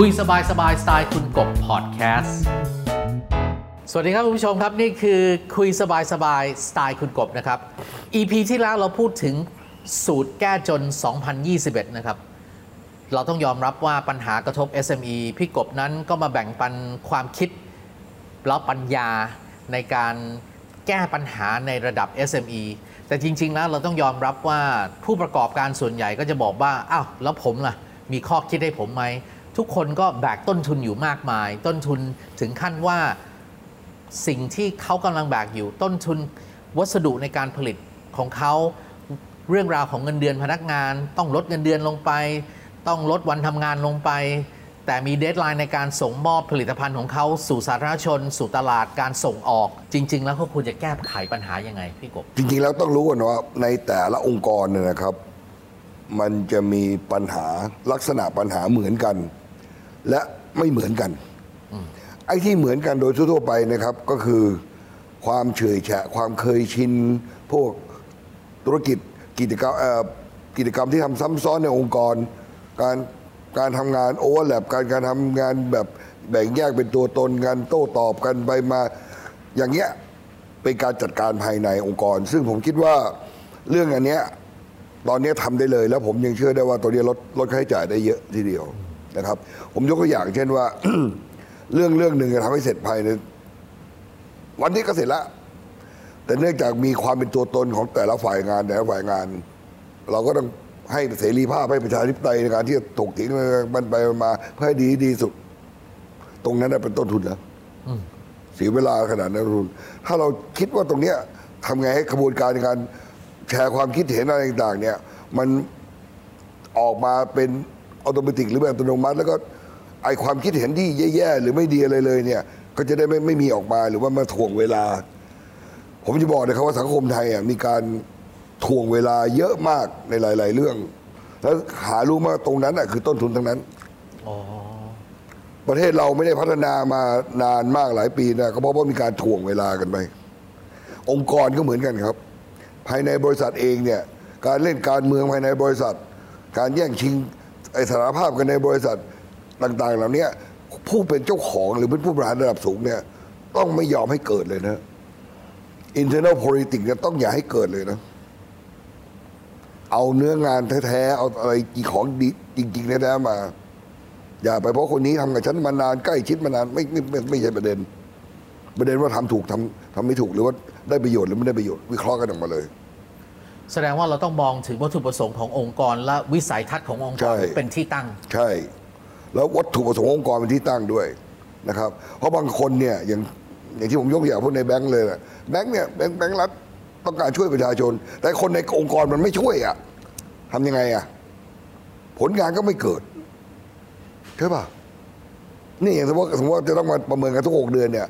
คุยสบายสบายสไตล์คุณกบพอดแคสต์ สวัสดีครับคุณผู้ชมครับนี่คือคุยสบายสบายสไตล์คุณกบนะครับ EP ที่แล้วเราพูดถึงสูตรแก้จน 2021 นะครับ เราต้องยอมรับว่าปัญหากระทบ SME พี่กบนั้นก็มาแบ่งปันความคิดแล้วปัญญาในการแก้ปัญหาในระดับ SME แต่จริง ๆ แล้วเราต้องยอมรับว่าผู้ประกอบการส่วนใหญ่ก็จะบอกว่า อ้าว แล้วผมล่ะ มีข้อคิดให้ผมไหม ทุกคนก็แบกต้นทุนอยู่มากมาย ต้นทุนถึงขั้นว่าสิ่งที่เขากำลังแบกอยู่ ต้นทุนวัสดุในการผลิตของเขาเรื่องราวของเงินเดือนพนักงาน ต้องลดเงินเดือนลงไป ต้องลดวันทำงานลงไป แต่มีเดทไลน์ในการส่งมอบผลิตภัณฑ์ของเขาสู่สาธารณชน สู่ตลาดการส่งออก จริง ๆ แล้วเขาควรจะแก้ไขปัญหายังไงพี่กบจริง ๆ แล้วต้องรู้ก่อนว่าในแต่ละองค์กรเนี่ยนะครับ มันจะมีปัญหาลักษณะปัญหาเหมือนกัน และไม่เหมือนกัน ไอ้ที่เหมือนกันโดยทั่วๆไปนะครับก็คือความเฉยแฉะความเคยชิน พวกธุรกิจกิจกรรมเอ่อกิจกรรมที่ทำซ้ำซ้อนในองค์กร การการทำงานโอเวอร์แลปการการทำงานแบบแบ่งแยกเป็นตัวตนกันโต้ตอบกันไปมา อย่างเงี้ยเป็นการจัดการภายในองค์กร ซึ่งผมคิดว่าเรื่องอันเนี้ยตอนเนี้ยทำได้เลย แล้วผมยังเชื่อได้ว่าตัวเนี้ยลดลดค่าใช้จ่ายได้เยอะทีเดียว นะครับ ผมยกตัวอย่างเช่นว่า เรื่องเรื่องหนึ่งจะทำให้เสร็จภายในวันนี้ก็เสร็จแล้วแต่เนื่องจากมีความเป็นตัวตนของแต่ละฝ่ายงานแต่ละฝ่ายงาน เราก็ต้องให้เสรีภาพให้ประชาธิปไตยในการที่จะถกเถียงมันไปมาเพื่อให้ดีดีสุด ตรงนั้นนะเป็นต้นทุนนะเสียเวลาขนาดนั้นทุน ถ้าเราคิดว่าตรงเนี้ยทำไงให้กระบวนการในการแชร์ความคิดเห็นอะไรต่าง ๆ เนี่ย มันออกมาเป็น อัตโนมัติหรือแบบอัตโนมัติ แล้วก็ไอความคิดเห็นที่แย่ๆหรือไม่ดีอะไรเลยเนี่ย ก็จะได้ไม่ไม่มีออกมาหรือว่ามาถ่วงเวลา ผมจะบอกนะครับว่าสังคมไทยอะมีการถ่วงเวลาเยอะมากในหลาย ๆ เรื่อง แล้วหารู้ว่าตรงนั้นอะคือต้นทุนทั้งนั้นประเทศเราไม่ได้พัฒนามานานมากหลายปีนะก็เพราะว่ามีการถ่วงเวลากันไปองค์กรก็เหมือนกันครับ ภายในบริษัทเองเนี่ยการเล่นการเมืองภายในบริษัท การแย่งชิง ไอสารภาพกันในบริษัทต่าง ๆ เหล่านี้ผู้เป็นเจ้าของหรือเป็นผู้บริหารระดับสูงเนี่ย ต้องไม่ยอมให้เกิดเลยนะ internal politics เนี่ยต้องอย่าให้เกิดเลยนะ เอาเนื้องานแท้ๆเอาอะไรกี่ของดีจริงๆแท้ๆมา อย่าไปเพราะคนนี้ทำกับฉันมานานใกล้ชิดมานานไม่ไม่ไม่ไม่ใช่ประเด็น ประเด็นว่าทำถูกทำทำไม่ถูกหรือว่าได้ประโยชน์หรือไม่ได้ประโยชน์วิเคราะห์กันออกมาเลย แสดงว่าเราต้องมองถึงวัตถุประสงค์ขององค์กร และวิสัยทัศน์ขององค์กใช่รเป็นที่ตั้ง ใช่ แล้ววัตถุประสงค์ขององค์กรเป็นที่ตั้งด้วยนะครับ เพราะบางคนเนี่ยอย่างอย่างที่ผมยกตัวอย่างพวกในแบงก์เลยนะแบงก์เนี่ยแบงก์แบงก์รัฐต้องการช่วยประชาชน แต่คนในองค์กรมันไม่ช่วยอะทำยังไงอะ ผลงานก็ไม่เกิดใช่ป่ะนี่อย่างสมมติสมมติว่าจะต้องมาประเมินกันทุกหกเดือนเนี่ย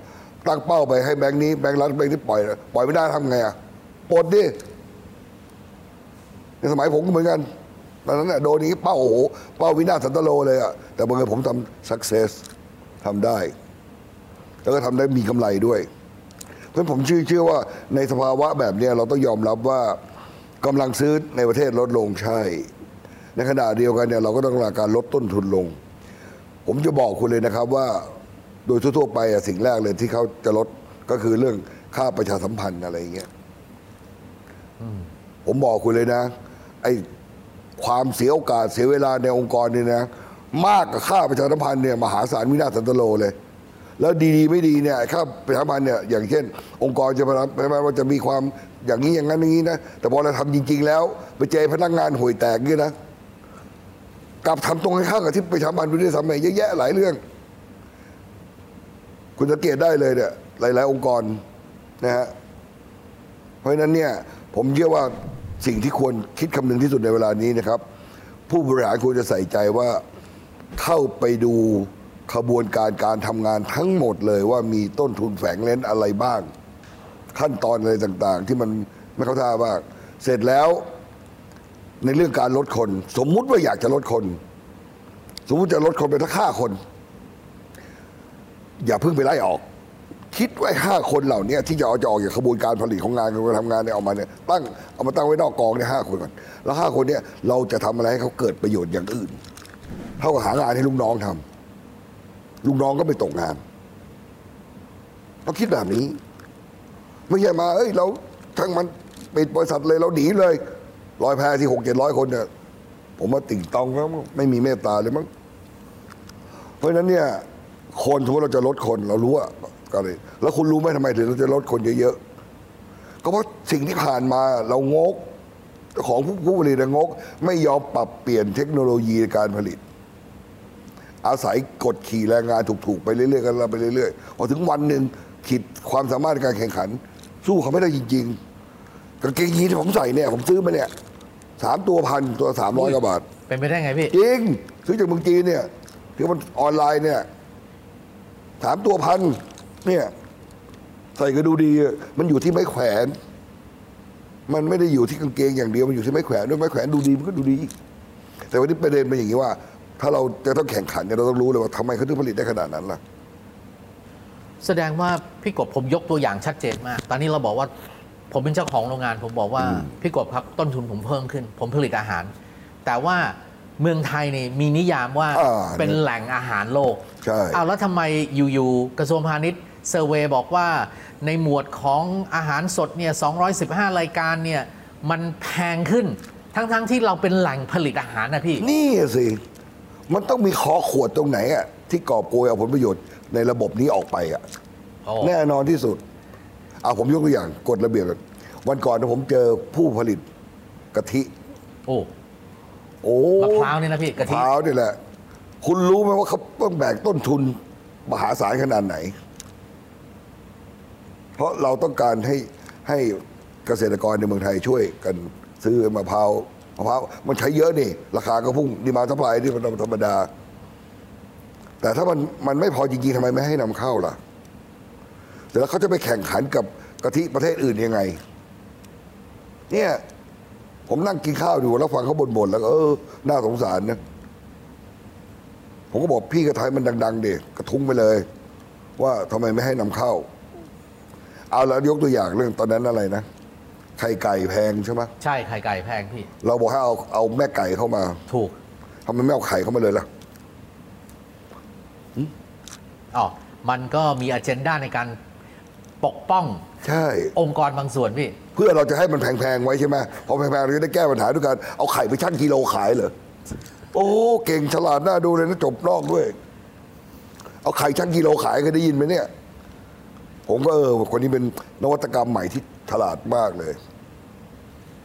ตั้งเป้าไปให้แบงก์นี้แบงก์รัฐแบงก์ที่ปล่อย ปล่อยไม่ได้ทำไงอะปลดดิ ในสมัยผมก็เหมือนกันตอนนั้นน่ะโดนนี้เป้าโอ้โหเป้าวินาศสันตโลเลยอะแต่บังเอิญผมทำ success ทำได้ แล้วก็ทำได้มีกำไรด้วย เพราะฉะนั้นผมเชื่อเชื่อว่าในสภาวะแบบเนี้ยเราต้องยอมรับว่ากำลังซื้อในประเทศลดลงใช่ ในขณะเดียวกันเนี่ยเราก็ต้องการลดต้นทุนลง ผมจะบอกคุณเลยนะครับว่าโดยทั่วๆไปอะสิ่งแรกเลยที่เขาจะลดก็คือเรื่องค่าประชาสัมพันธ์อะไรอย่างเงี้ยผมบอกคุณเลยนะ ไอ้ความเสียโอกาสเสียเวลาในองค์กรเนี่ยนะ มากกับค่าประชาสัมพันธ์เนี่ยมหาศาลวินาศสันตโลเลย แล้วดีๆไม่ดีเนี่ยค่าประชาสัมพันธ์เนี่ยอย่างเช่น องค์กรจะมาไม่ว่าจะมีความอย่างนี้อย่างนั้นอย่างนี้นะแต่พอเราทำจริง ๆ แล้ว ไปเจอพนักงานห่วยแตกเนี่ยนะกลับทำตรงข้ามกับที่ประชาสัมพันธ์ได้วยซ้ำไปเยอะแยะหลายเรื่อง คุณสังเกตได้เลยเนี่ยหลาย ๆ องค์กรนะฮะเพราะฉะนั้นเนี่ยผมเชื่อว่า สิ่งที่ควรคิดคำนึงที่สุดในเวลานี้นะครับ ผู้บริหารควรจะใส่ใจว่าเข้าไปดูขบวนการการทำงานทั้งหมดเลยว่ามีต้นทุนแฝงเลนอะไรบ้าง ขั้นตอนอะไรต่างๆ ที่มันไม่เข้าท่าบ้างเสร็จแล้วในเรื่องการลดคน สมมุติว่าอยากจะลดคน สมมุติจะลดคนไปทั้งห้าคน อย่าเพิ่งไปไล่ออก คิดไว้ห้าคนเหล่านี้ที่จะเอาจะออกจากขบวนการผลิตของงานการทำงานเนี่ยออกมาเนี่ยตั้งเอามาตั้งไว้นอกกองเนี่ยห้าคนก่อนแล้วห้าคนเนี่ยเราจะทำอะไรให้เขาเกิดประโยชน์อย่างอื่น เท่ากับหางานให้ลูกน้องทลูกน้องก็ไม่ตกงานต้อคิดแบบนี้ ไม่ใช่มาเอ้ยเราทั้งมันปิดบริษัทเลยเราหนีเลยร้อยแพที่หกเจ็ดร้อยคนเนี่ยผมว่าติ่งตองแล้วไม่มีเมตตาเลยมั้งเพราะฉะนั้นเนี่ยคนสมมติเราจะลดคนเรารู้ว่า ก็เลยแล้วคุณรู้ไหมทำไมถึงเราจะลดคนเยอะๆก็เพราะสิ่งที่ผ่านมาเรางกเจ้าของผู้ผู้ผลิตน่ะงก ไม่ยอมปรับเปลี่ยนเทคโนโลยีในการผลิต อาศัยกดขี่แรงงานถูกๆ ไปเรื่อยๆกันเราไปเรื่อยๆพอถึงวันหนึ่งขีดความสามารถในการแข่งขัน สู้เขาไม่ได้จริงๆกางเกงยีนที่ผมใส่เนี่ย ผมซื้อมาเนี่ยสามตัวพันตัวสามร้อยกว่าบาท เป็นไปได้ไงพี่ จริง ซื้อจากเมืองจีนเนี่ยที่มันออนไลน์เนี่ยสามตัวพัน เนี่ยใส่ก็ดูดีอะมันอยู่ที่ไม้แขวน มันไม่ได้อยู่ที่กางเกงอย่างเดียวมันอยู่ที่ไม้แขวนด้วยไม้แขวนดูดีมันก็ดูดี แต่วันนี้ประเด็นเป็นอย่างนี้ว่า ถ้าเราจะต้องแข่งขันกันเราต้องรู้เลยว่าทำไมเขาถึงผลิตได้ขนาดนั้นล่ะ แสดงว่าพี่กบผมยกตัวอย่างชัดเจนมาก ตอนนี้เราบอกว่า ผมเป็นเจ้าของโรงงาน ผมบอกว่าพี่กบครับต้นทุนผมเพิ่มขึ้น ผมผลิตอาหาร แต่ว่าเมืองไทยนี่มีนิยามว่าอ่าเป็นแหล่งอาหารโลกใช่เอาแล้วทำไมอยู่ๆกระทรวงพาณิชย์ เซอร์เวยบอกว่าในหมวดของอาหารสดเนี่ย 215 รายการเนี่ย มันแพงขึ้น ทั้งๆที่เราเป็นแหล่งผลิตอาหารนะพี่ นี่สิ มันต้องมีคอขวดตรงไหนอะที่กอบโกยเอาผลประโยชน์ในระบบนี้ออกไปอะโอ้ แน่นอนที่สุด เอาผมยกตัวอย่างกฎระเบียบกันวันก่อนผมเจอผู้ผลิตกะทิ โอ้โอ้มะพร้าวเนี่ยนะพี่กะทิมพร้าวนี่แหละ คุณรู้ไหมว่าเขาต้องแบกต้นทุนมหาศาลขนาดไหน เพราะเราต้องการให้ให้เกษตรกรในเมืองไทยช่วยกันซื้อมะพร้าวมะพร้าวมันใช้เยอะนี่ ราคาก็พุ่งดีมาสปายที่มันธรรมดา แต่ถ้ามันมันไม่พอจริงๆทำไมไม่ให้นำเข้าล่ะแต่แล้วเขาจะไปแข่งขันกับกะทิประเทศอื่นยังไง เนี่ยผมนั่งกินข้าวอยู่แล้วฟังเขาบ่นๆแล้วก็เออน่าสงสารนะผมก็บอกพี่กระไทยมันดัง ๆ เด็กกระทุ้งไปเลย ว่าทำไมไม่ให้นำเข้า เอาแล้วยกตัวอย่างเรื่องตอนนั้นอะไรนะไข่ไก่แพงใช่ไหมใช่ไข่ไก่แพงพี่ เราบอกให้เอาเอาแม่ไก่เข้ามาถูกทำไมไม่เอาไข่เข้ามาเลยล่ะอ๋อมันก็มีอ g e n d a ในการปกป้องใช่ องค์กรบางส่วนพี่ เพื่อเราจะให้มันแพงๆไว้ใช่ไหมพอแพงๆเราจะได้แก้ปัญหาด้วยการเอาไข่ไปชั่งกิโลขายเหรอโอ้เก่งฉลาดน่าดูเลยนะจบนอกด้วย เอาไข่ชั่งกิโลขายเคยได้ยินไหมเนี่ย ผมก็เออคนนี้เป็นนวัตกรรมใหม่ที่ฉลาดมากเลย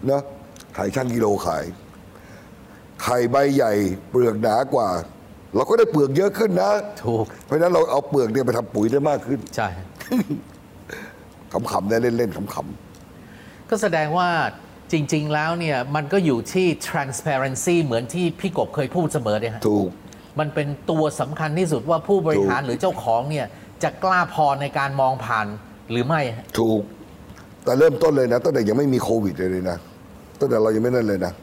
เนอะไข่ชั่งกิโลขายไข่ใบใหญ่เปลือกหนากว่า เราก็ได้เปลือกเยอะขึ้นนะถูกเพราะฉะนั้นเราเอาเปลือกเนี่ยไปทำปุ๋ยได้มากขึ้น ใช่ขำๆได้เล่นๆขำก็แสดงว่าจริง ๆ แล้วเนี่ยมันก็อยู่ที่ transparency เหมือนที่พี่กบเคยพูดเสมอเนี่ยฮะๆถูก มันเป็นตัวสำคัญที่สุดว่าผู้บริหารหรือเจ้าของเนี่ย จะกล้าพอในการมองผ่านหรือไม่ฮะถูก แต่เริ่มต้นเลยนะตั้งแต่ยังไม่มีโควิดเลยเลยนะตั้งแต่เรายังไม่นั่นเลยนะ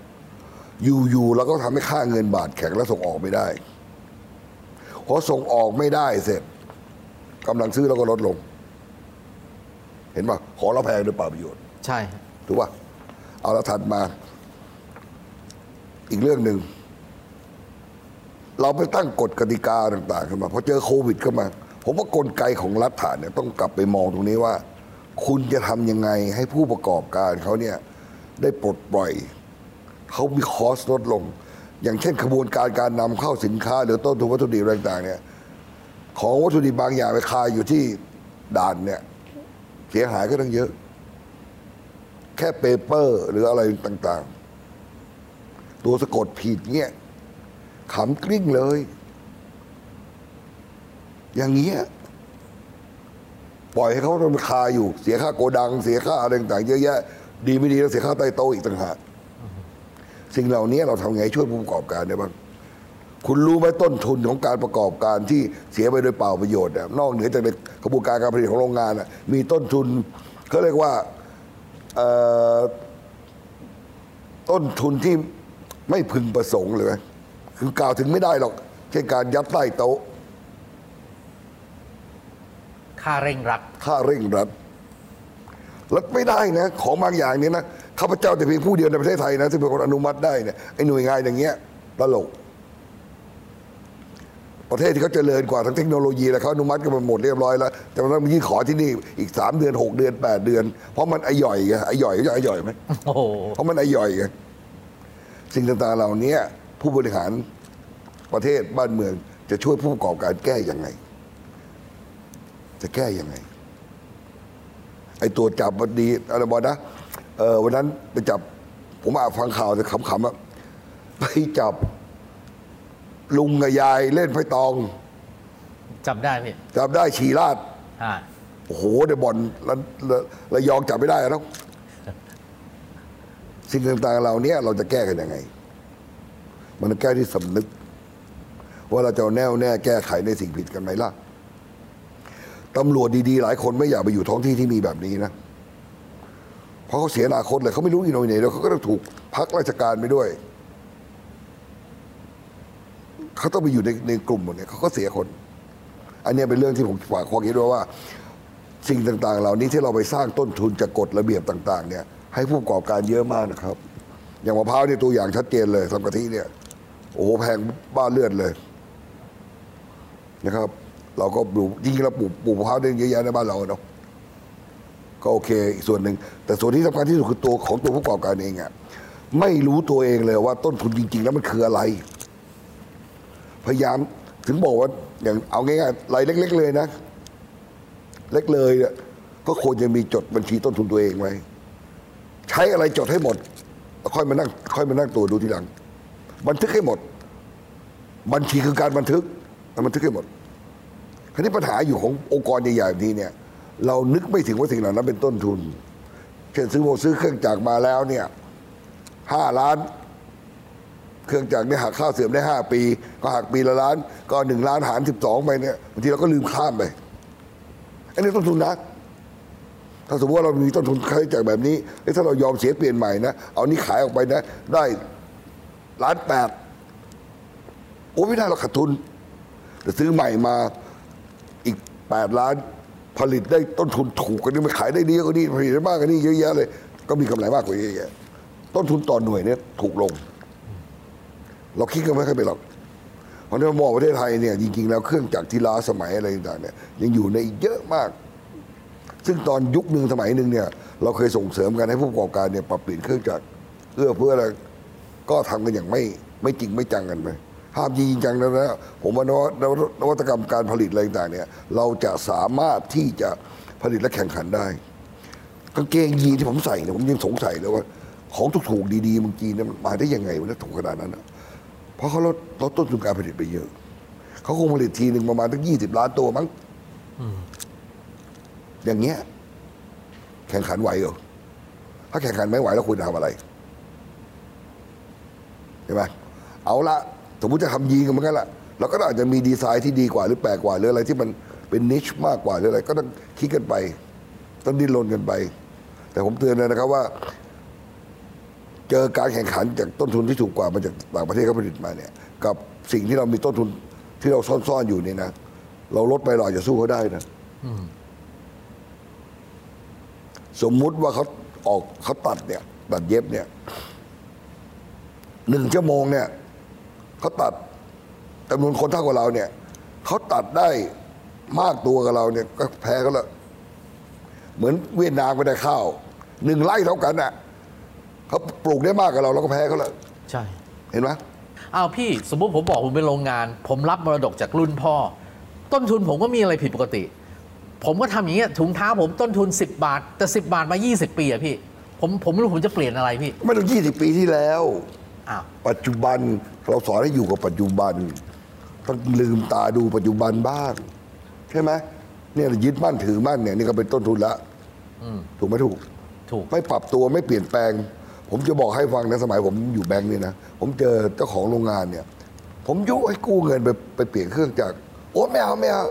อยู่ๆเราก็ทำให้ค่าเงินบาทแข็งและส่งออกไม่ได้พอส่งออกไม่ได้เสร็จกำลังซื้อเราก็ลดลง เห็นป่ะของเราแพงด้วยเปล่าประโยชน์ ใช่ฮะถูกป่ะเอาละถัดมา อีกเรื่องหนึ่งเราไปตั้งกฎกติกาต่าง ๆ ขึ้นมาพอเจอโควิดเข้ามา ผมว่ากลไกของรัฐาเนี่ยต้องกลับไปมองตรงนี้ว่า คุณจะทำยังไงให้ผู้ประกอบการเขาเนี่ยได้ปลดปล่อยเขามีคอสลดลง อย่างเช่นขบวนการการนำเข้าสินค้า หรือต้นทุนวัตถุดิบต่างๆเนี่ยของวัตถุดิบบางอย่างไปคายอยู่ที่ด่านเนี่ยเสียหายก็ตั้งเยอะ แค่เปเปอร์ หรืออะไรต่างๆ ตัวสะกดผิดเนี่ยขำกริ้งเลย อย่างเงี้ยปล่อยให้เขาต้องคาอยู่เสียค่าโกดัง เสียค่าอะไรต่างๆเยอะแยะ ดีไม่ดีแล้วเสียค่าใต้โต๊ะอีกต่างหากสิ่งเหล่านี้เราทำไงช่วยผู้ประกอบการได้บ้างคุณรู้ไหมต้นทุนของการประกอบการที่เสียไปโดยเปล่าประโยชน์เนี่ยนอกเหนือจากในกระบวนการการผลิตของโรงงานมีต้นทุนเขาเรียกว่าต้นทุนที่ไม่พึงประสงค์เลยคือกล่าวถึงไม่ได้หรอกเช่นการยัดใต้โต๊ะ ค่าเร่งรัดค่าเร่งรัดแล้วไม่ได้นะ ของบางอย่างนี้นะข้าพเจ้าแต่เพียงผู้เดียวในประเทศไทยนะที่เป็นคนอนุมัติได้เนี่ยไอ้หน่วยงานอย่างเงี้ยตลก ประเทศที่เขาเจริญกว่าทั้งเทคโนโลยีแล้วเขาอนุมัติกันมาหมดเรียบร้อยแล้ว แต่มันต้องมียื่นขอที่นี่อีกสามเดือนหกเดือนแปดเดือน เพราะมันไอย่อยไงไอย่อยก็ไอย่อยไหมโอ้โหเพราะมันไอย่อยไงสิ่งต่างๆเหล่านี้ผู้บริหารประเทศบ้านเมืองจะช่วยผู้ประกอบการแก้ยังไง จะแก้ยังไง ไอ้ตัวจับมันดีอะไรบอกนะเออวันนั้นไปจับ ผมอ่านฟังข่าวแต่ขำๆอะไปจับ ลุงกับยายเล่นไพ่ตองจำได้พี่จับได้ฉี่ราดอ่าโอ้โหในบ่อนระระระยองจับไม่ได้แล้วสิ่งต่างๆเหล่านี้เราจะแก้กันยังไง มันต้องแก้ที่สำนึก ว่าเราจะเอาแน่วแน่แก้ไขในสิ่งผิดกันไหมล่ะ ตำรวจดีๆ หลายคนไม่อยากไปอยู่ท้องที่ที่มีแบบนี้นะ เพราะเขาเสียอนาคตเลยเขาไม่รู้อีโนยไหนแล้วเขาก็ต้องถูกพักราชการไปด้วย เขาต้องไปอยู่ในในกลุ่มหมดเนี่ยเขาก็เสียคน อันนี้เป็นเรื่องที่ผมฝากความคิดไว้ว่า สิ่งต่างๆ เหล่านี้ที่เราไปสร้างต้นทุนจากกฎระเบียบต่าง ๆ เนี่ย ให้ผู้ประกอบการเยอะมากนะครับ อย่างมะพร้าวเนี่ยตัวอย่างชัดเจนเลยทำกะทิเนี่ย โอ้โหแพงบ้าเลือดเลยนะครับ เราก็ปลูกจริงๆเราปลูกปลูกมะพร้าวได้เยอะแยะในบ้านเราเนาะก็โอเคอีกส่วนหนึ่งแต่ส่วนที่สำคัญที่สุดคือตัวของตัวผู้ประกอบการเองอะไม่รู้ตัวเองเลยว่าต้นทุนจริง ๆ แล้วมันคืออะไร พยายามถึงบอกว่าอย่างเอาง่ายๆรายเล็ก ๆ เลยนะ เล็กเลยเนี่ยก็ควรจะมีจดบัญชีต้นทุนตัวเองไว้ ใช้อะไรจดให้หมดแล้วค่อยมานั่งค่อยมานั่งตัวจดูทีหลัง บันทึกให้หมด บัญชีคือการบันทึกมันบันทึกให้หมด คราวนี้ปัญหาอยู่ขององค์กรใหญ่ๆแบบนี้เนี่ย เรานึกไม่ถึงว่าสิ่งเหล่านั้นเป็นต้นทุน เช่นซื้อโมซื้อเครื่องจักรมาแล้วเนี่ยห้าล้าน เครื่องจักรเนี่ยหักค่าเสื่อมได้ห้าปี ก็หักปีละล้าน ก็หนึ่งล้านหารสิบสองไปเนี่ยบางทีเราก็ลืมข้ามไปอันนี้ต้นทุนนะถ้าสมมติว่าเรามีต้นทุนค่าใช้จ่ายแบบนี้แล้วถ้าเรายอมเสียเปลี่ยนใหม่นะ เอานี้ขายออกไปนะ ได้ล้านแปดโอ้ไม่ได้เราขาดทุน แต่ซื้อใหม่มา อีกแปดล้านผลิตได้ต้นทุนถูกกว่านี้มันขายได้ดีกว่านี้ผลิตได้มากกว่านี้เยอะแยะเลย ก็มีกำไรมากกว่าเยอะแยะต้นทุนต่อหน่วยเนี่ยถูกลง เราคิดกันไม่ค่อยเป็นหรอกเพราะฉะนั้นมองประเทศไทยเนี่ยจริงๆแล้วเครื่องจักรที่ล้าสมัยอะไรต่างๆเนี่ยยังอยู่ในเยอะมาก ซึ่งตอนยุคหนึ่งสมัยหนึ่งเนี่ยเราเคยส่งเสริมกันให้ผู้ประกอบการเนี่ยปรับเปลี่ยนเครื่องจักรเอื้อเพื่ออะไรก็ทำกันอย่างไม่ไม่จริงไม่จังกันไป ห้ามจริงจังแล้วนะผมว่านวัตนวนวัตกรรมการผลิตอะไรต่างเนี่ยเราจะสามารถที่จะผลิตและแข่งขันได้กางเกงยีนที่ผมใส่เนี่ยผมยังสงสัยเลยว่า ของถูกๆดีๆมืองจีนเนี่ยมันมาได้ยังไงวะเนี่ยถูกขนาดนั้นนะเพราะเขาลดลดต้นทุนการผลิตไปเยอะ เขาคงผลิตทีหนึ่งประมาณตั้งยี่สิบล้านตัวมั้งอย่างเงี้ย แข่งขันไหวเหรอถ้าแข่งขันไม่ไหวแล้วคุณจะทำอะไรใช่ไหมเอาละ มมติจะทำยีนกันเหมือนกันละเราก็อาจจะมีดีไซน์ที่ดีกว่าหรือแปลกกว่าหรืออะไรที่มันเป็นนิชมากกว่าหรืออะไรก็ต้องคิดกันไป ต้องดิ้นรนกันไป แต่ผมเตือนเลยนะครับว่า เจอการแข่งขันจากต้นทุนที่ถูกกว่ามาจากต่างประเทศเขาผลิตมาเนี่ย กับสิ่งที่เรามีต้นทุนที่เราซ่อนๆอยู่เนี่ยนะเราลดไปเราอาจจะสู้เขาได้นะสมมุติว่าเขาออกเขาตัดเนี่ย ตัดเย็บเนี่ยหนึ่งชั่วโมงเนี่ย เขาตัดจำนวนคนเท่ากับเราเนี่ยเขาตัดได้มากตัวกับเราเนี่ยก็แพ้เขาละเหมือนเวียดนามไปได้ข้าวหนึ่งไร่เท่ากันน่ะเขาปลูกได้มากกว่าเราเราก็แพ้เขาแล้วใช่ เห็นไหมอ้าวพี่สมมุติผมบอกผมเป็นโรงงาน ผมรับมรดกจากรุ่นพ่อ ต้นทุนผมก็มีอะไรผิดปกติ ผมก็ทำอย่างเงี้ยถุงเท้าผมต้นทุน 10 บาท แต่ 10 บาทมา 20 ปีอะพี่ ผมผมไม่รู้ผมจะเปลี่ยนอะไรพี่ ไม่ต้องยี่สิบปีที่แล้วอ้าว ปัจจุบันเราสอนให้อยู่กับปัจจุบัน ต้องลืมตาดูปัจจุบันบ้าง ใช่ไหมเนี่ยยึดมั่นถือมั่นเนี่ยนี่ก็เป็นต้นทุนละถูกไหมถูก ถูก ไม่ปรับตัวไม่เปลี่ยนแปลง ผมจะบอกให้ฟังนะสมัยผมอยู่แบงค์เนี่ยนะ ผมเจอเจ้าของโรงงานเนี่ย ผมยุให้กู้เงินไปไปเปลี่ยนเครื่องจักรโอ้ไม่เอาไม่เอา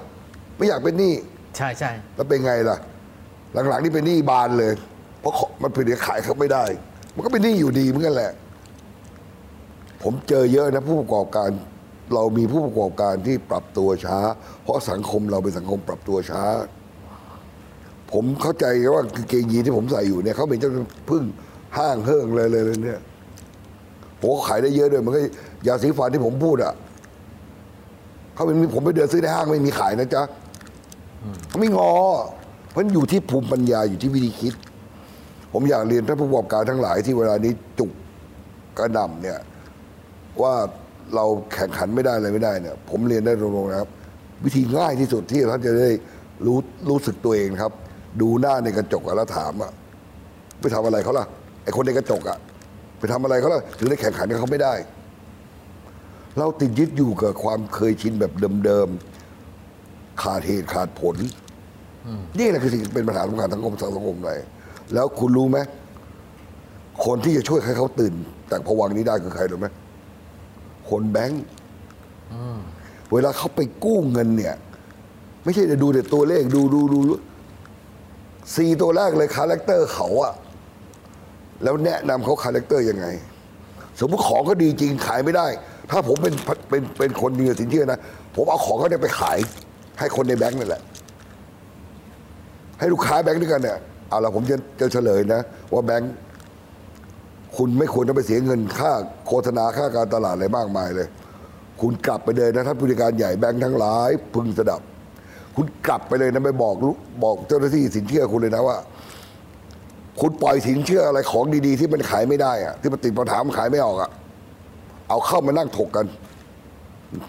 ไม่อยากเป็นหนี้ใช่ใช่แล้วเป็นไงล่ะ หลังๆนี่เป็นหนี้บานเลย เพราะของมันผลิตขายเขาไม่ได้ มันก็เป็นหนี้อยู่ดีเหมือนกันแหละ ผมเจอเยอะนะผู้ประกอบการ เรามีผู้ประกอบการที่ปรับตัวช้า เพราะสังคมเราเป็นสังคมปรับตัวช้า ผมเข้าใจว่ากางเกงยีนที่ผมใส่อยู่เนี่ยเขาเป็นเจ้าพึ่งห้างเฮิ่งเลยเลยเลยเนี่ยผมขายได้เยอะด้วยมันก็ยาสีฟันที่ผมพูดอะเขาเป็นผมไปเดินซื้อในห้างไม่มีขายนะจ๊ะเขาไม่งอเพราะอยู่ที่ภูมิปัญญาอยู่ที่วิธีคิด ผมอยากเรียนท่านผู้ประกอบการทั้งหลายที่เวลานี้จุกกระหน่ำเนี่ย ว่าเราแข่งขันไม่ได้อะไรไม่ได้เนี่ยผมเรียนได้ตรงๆนะครับ วิธีง่ายที่สุดที่ท่านจะได้รู้รู้สึกตัวเองครับ ดูหน้าในกระจกแล้วถามอะไปทำอะไรเขาล่ะไอคนในกระจกอะไปทำอะไรเขาล่ะถึงได้แข่งขันกับเขาไม่ได้ เราติดยึดอยู่กับความเคยชินแบบเดิมๆขาดเหตุขาดผลนี่แหละคือสิ่งเป็นปัญหาสำคัญทั้งคมสังคมเลยแล้วคุณรู้ไหมคนที่จะช่วยให้เขาตื่นจากภวังค์นี้ได้คือใครรู้ไหม คนแบงค์เวลาเขาไปกู้เงินเนี่ย ไม่ใช่จะดูแต่ตัวเลขดูดูดูสี่ตัวแรกเลย character เขาอะแล้วแนะนำเขา character ยังไง สมมติของก็ดีจริงขายไม่ได้ ถ้าผมเป็นเป็นเป็นคนมีสินเชื่อนะผมเอาของเขาเนี่ยไปขาย ให้คนในแบงค์นั่นแหละ ให้ลูกค้าแบงค์ด้วยกันเนี่ยเอาละผมจะจะเฉลยนะ ว่าแบงค์ คุณไม่ควรต้องไปเสียเงินค่าโฆษณาค่าการตลาดอะไรมากมายเลย คุณกลับไปเลยนะท่านผู้จัดการใหญ่แบงค์ทั้งหลาย พึงสดับ คุณกลับไปเลยนะไปบอกลูกบอกเจ้าหน้าที่สินเชื่อคุณเลยนะว่า คุณปล่อยสินเชื่ออะไรของดีๆ ที่มันขายไม่ได้อะที่มันติดปัญหามันขายไม่ออกอะเอาเข้ามานั่งถกกัน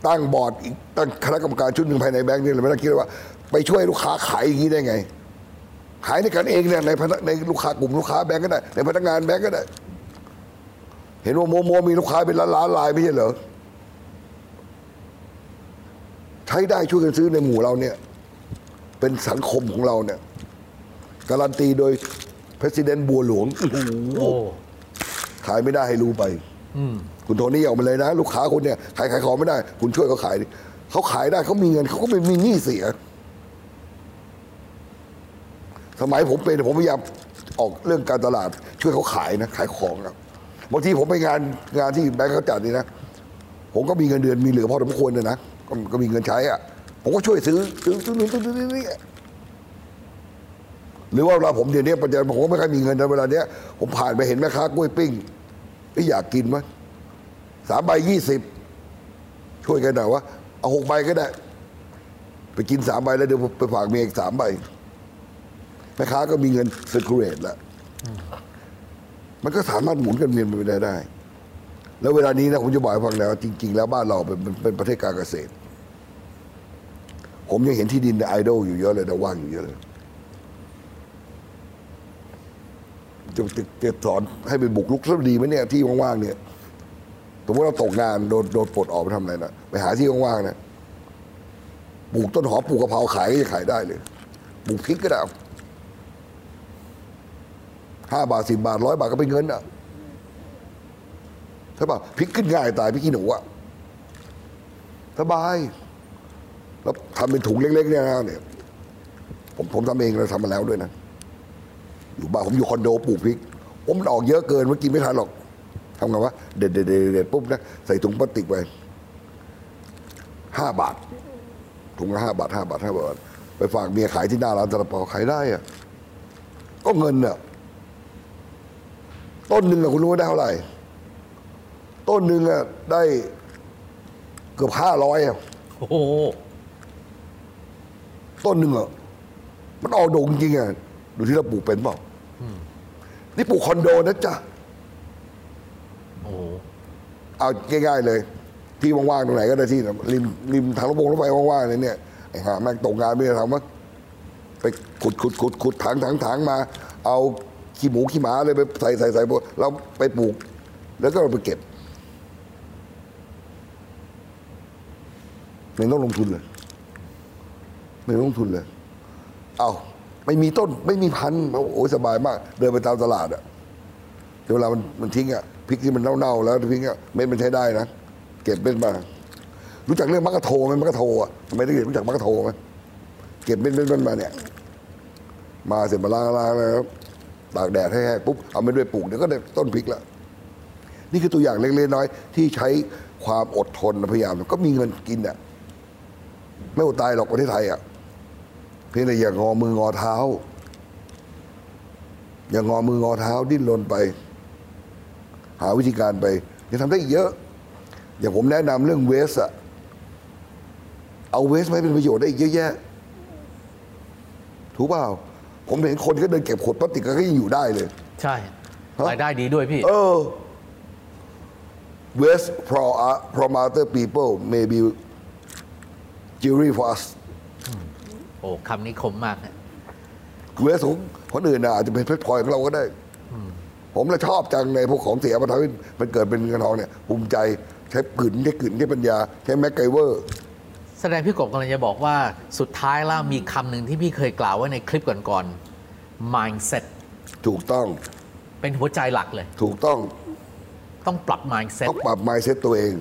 ตั้งบอร์ดอีกตั้งคณะกรรมการชุดหนึ่งภายในแบงค์นี่เลยไม่ต้องคิดว่าไปช่วยลูกค้าขายอย่างนี้ได้ไง ขายในกันเองเนี่ยในพนักในลูกค้ากลุ่มลูกค้าแบงค์ก็ได้ในพนักงานแบงค์ก็ได้ เห็นว่าโมโมมีลูกค้าเป็นล้านล้านๆรายไม่ใช่เหรอใช้ได้ช่วยกันซื้อในหมู่เราเนี่ย เป็นสังคมของเราเนี่ย การันตีโดยประธานบัวหลวงโอ้โหโอ้ขายไม่ได้ให้รู้ไปคุณโทนี่ออกมาเลยนะ ลูกค้าคุณเนี่ยขายขายของไม่ได้ คุณช่วยเขาขายดิเขาขายได้เขามีเงินเขาก็ไม่มีหนี้เสีย สมัยผมเป็นผมพยายามออกเรื่องการตลาด ช่วยเขาขายนะ ขายของครับ บางทีผมไปงานงานที่แบงค์เขาจัดนี่นะ ผมก็มีเงินเดือนมีเหลือพอสมควรเลยนะก็ก็มีเงินใช้อะ ผมก็ช่วยซื้อซื้อซื้อซื้อซื้อซื้อหรือว่าเวลาผมเดี๋ยวนี้ปัจจุบันผมก็ไม่ค่อยมีเงินนะเวลาเนี้ยผมผ่านไปเห็นแม่ค้ากล้วยปิ้งไอ้อยากกินมั้ยสามใบยี่สิบช่วยกันหน่อยวะเอาหกใบก็ได้ ไปกินสามใบแล้วเดี๋ยวไปฝากเมียอีกสามใบแม่ค้าก็มีเงินเซอร์คูลเลตแล้ว มันก็สามารถหมุนกันเวียนไปได้ได้ แล้วเวลานี้นะผมจะบอกให้ฟังแล้ว จริง ๆ แล้วบ้านเราเป็นเป็นเป็นประเทศการเกษตร ผมยังเห็นที่ดินในไอดอลอยู่เยอะเลยแต่ว่างอยู่เยอะเลยจะจะสอนให้ไปบุกลุกสักดีไหมเนี่ยที่ว่างๆเนี่ยสมมติเราตกงานโดนโดนปลดออกไปทำอะไรนะไปหาที่ว่างๆนะปลูกต้นหอมปลูกกะเพราขายก็จะขายได้เลยปลูกพริกก็ได้ ห้าบาทสิบาทร้อยบาทก็เป็นเงินอะใช่ป่ะพริกขึ้นง่ายตายพริกขี้หนูอะสบาย แล้วทำเป็นถุงเล็กๆเนี่ยนะเนี่ยผมผมทำเองเราทำมาแล้วด้วยนะ อยู่บ้านผมอยู่คอนโดปลูกพริกผมมันออกเยอะเกินว่ากินไม่ทันหรอกทำไงวะเด็ดเด็ดเด็ดปุ๊บนะใส่ถุงพลาสติกไปห้าบาท ถุงละห้าบาทห้าบาทห้าบาท ไปฝากเมียขายที่หน้าร้านซาลาเปาขายได้อะก็เงินอะ ต้นหนึ่งอะคุณรู้ว่าได้เท่าไหร่ ต้นหนึ่งอะได้เกือบห้าร้อยอะโอ้โหต้นหนึ่งอะมันออกดงจริงอะดูที่เราปลูกเป็นเปล่านี่ปลูกคอนโดนะจ๊ะโอ้โหเอาง่ายๆเลย ที่ว่างๆตรงไหนก็ได้ที่นะริมริมทางรถไฟรถไฟว่างๆเลยเนี่ยไอ้ห่าแม่งตกงานไม่ได้ทำมั้งไปขุดขุดขุดขุดถังถังถังมา เอา ขี้หมูขี้หมาเลยไปใส่ใส่ใส่แล้วไปปลูก แล้วก็เอาไปเก็บไม่ต้องลงทุนเลยไม่ต้องลงทุนเลย เอาไม่มีต้นไม่มีพันธุ์โอ้ยสบายมาก เดินไปตามตลาดอะเดี๋ยวเวลามันมันทิ้งอะพริกที่มันเน่าๆแล้วทิ้งอะเม็ดมันใช้ได้นะเก็บเม็ดมา รู้จักเรื่องมักกะโทไหมมักกะโทอะทำไมได้เรียนรู้จักมักกะโทไหมเก็บเม็ดเม็ดมันมาเนี่ย มาเสร็จมาล้างล้างแล้ว ตากแดดให้แห้งปุ๊บเอาเม็ดไปปลูกเดี๋ยวก็ได้ต้นพริกแล้ว นี่คือตัวอย่างเล็กๆน้อยๆที่ใช้ความอดทนพยายามก็มีเงินกินอะไม่อดตายหรอกประเทศไทยอะเพียงแต่อย่างงอมืองอเท้า อย่างงอมืองอเท้าดิ้นรนไป หาวิธีการไปยังทำได้อีกเยอะ อย่างผมแนะนำเรื่องเวสอะเอาเวสไม่เป็นประโยชน์ได้อีกเยอะแยะ ถูกเปล่า ผมเห็นคนก็เดินเก็บขวดพลาสติกก็ยังอยู่ได้เลย ใช่ฮะรายได้ดีด้วยพี่ เออ West pro from other people may be jewelry for us โอ้คำนี้คมมากนะ West ของคนอื่นน่ะอาจจะเป็นเพชรพลอยของเราก็ได้ ผมเลยชอบจังในพวกของเสียมาทำให้มันเกิดเป็นเงินทองเนี่ยภูมิใจใช้กลืนใช้กลืนใช้ปัญญา ใช้แม็กไกเวอร์แส ดงพี่กบกำลังจะบอกว่าสุดท้ายแล้วมีคำหนึ่งที่พี่เคยกล่าวไว้ในคลิปก่อนๆ mindset ถูกต้อง เป็นหัวใจหลักเลย ถูกต้องต้องปรับ mindset ต้องปรับ mindset ตัวเอง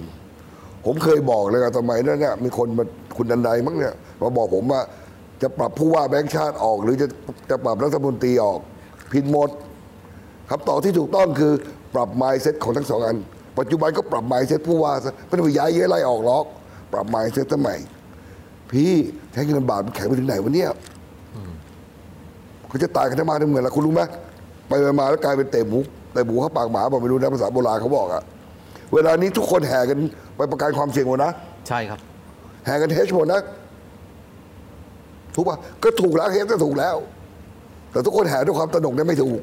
ผมเคยบอกเลยอะสมัยนั้นเนี่ยมีคนมาคุณดันไดมั้งเนี่ยมาบอกผมว่าจะปรับผู้ว่าแบงค์ชาติออก หรือจะจะปรับรัฐมนตรีออกผิดหมดคำตอบที่ถูกต้องคือปรับ mindset ของทั้งสองอัน ปัจจุบันก็ปรับ mindset ผู้ว่าซะไม่ต้องไปย้ายเยอะไล่ออกหรอก ปรับ mindset สมัย พี่ใช้เงินบาทมันแข็งไปถึงไหนวะเนี่ยเขาจะตายกันทั้งมาทั้งเมืองแล้วคุณรู้ไหมไปๆมาแล้วกลายเป็นเตะหมูเตะหมูเข้าปากหมาบอกไม่รู้นะภาษาโบราณเขาบอกอะเวลานี้ทุกคนแห่กันไปประกันความเสี่ยงหมดนะใช่ครับ แห่กันเฮชหมดนะถูกป่ะก็ถูกแล้วเฮชก็ถูกแล้ว แต่ทุกคนแห่ด้วยความตระหนกเนี่ยไม่ถูก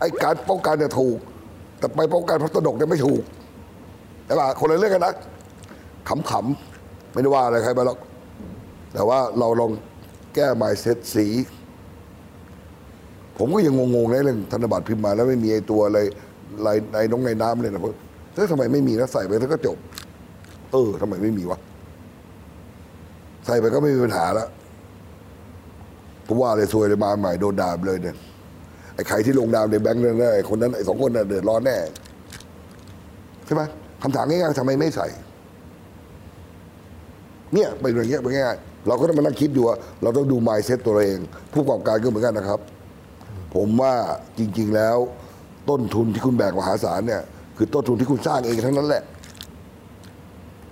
ไอ้การป้องกันเนี่ยถูก แต่ไปป้องกันเพราะตระหนกเนี่ยไม่ถูกแต่ว่าคนละเรื่องกันนะ ขำๆ ไม่ได้ว่าอะไรใครไปหรอก แต่ว่าเราลองแก้หมายเซตสี ผมก็ยังงงๆในเรื่องธนบัตรพิมพ์มาแล้วไม่มีไอ้ตัวอะไรลายในน้องในน้ำเลยนะเพราะเฮ้ยทำไมไม่มีนะใส่ไปแล้วก็จบ เออทำไมไม่มีวะ ใส่ไปก็ไม่มีปัญหาแล้วผมว่าเลยซวยเลยมาใหม่โดนด่าเลยเนี่ยไอ้ใครที่ลงดาวในแบงค์นั่นไอ้คนนั้นไอ้สองคนน่ะเดือดร้อนแน่ ใช่ไหมคำถามง่ายๆทำไมไม่ใส่ เนี่ยเป็นอย่างเงี้ยเป็นง่ายๆเราก็ต้องมานั่งคิดดูว่าเราต้องดู mindset ตัวเอง ผู้ประกอบการก็เหมือนกันนะครับ ผมว่าจริง ๆแล้วต้นทุนที่คุณแบกมหาศาลเนี่ยคือต้นทุนที่คุณสร้างเองทั้งนั้นแหละ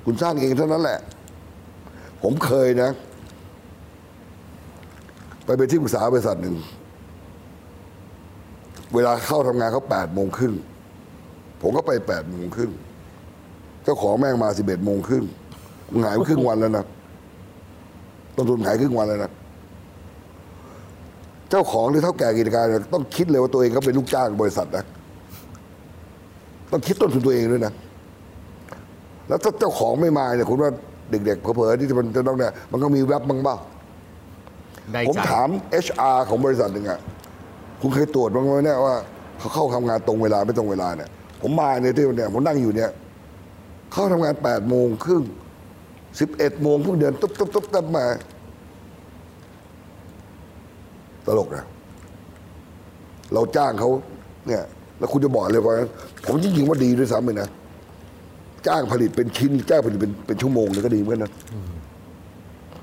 คุณสร้างเองเท่านั้นแหละ ผมเคยนะ ไปเป็นที่ปรึกษาบริษัทหนึ่ง เวลาเข้าทำงานเขาแปดโมงครึ่งผมก็ไปแปดโมงครึ่งเจ้าของแม่งมาสิบเอ็ดโมงครึ่ง หายไปครึ่งวันแล้วนะต้นทุนหายครึ่งวันแล้วนะเจ้าของหรือเท่าแก่กิจการเนี่ยต้องคิดเลยว่าตัวเองก็เป็นลูกจ้างบริษัทนะต้องคิดต้นทุนตัวเองด้วยนะแล้วถ้าเจ้าของไม่มาเนี่ยคุณว่าเด็กๆเผลอๆที่มันจะต้องเนี่ยมันก็มีแวบบ้างเปล่าได้ผมใจถาม HR ของบริษัทหนึ่งอะคุณเคยตรวจบ้างไหมเนี่ยว่าเขาเข้าทำงานตรงเวลาไม่ตรงเวลาเนี่ย ผมมาเนี่ยที่เนี่ยผมนั่งอยู่เนี่ย เข้าทำงานแปดโมงครึ่ง สิบเอ็ดโมงเพิ่งเดินตุ๊บตุ๊บตุ๊บตุ๊บมา ตลกนะ เราจ้างเขาเนี่ย แล้วคุณจะบอกเลยว่า ผมจริงๆว่าดีด้วยซ้ำเลยนะ จ้างผลิตเป็นชิ้น จ้างผลิตเป็นเป็นชั่วโมงเลยก็ดีเหมือนกันนะ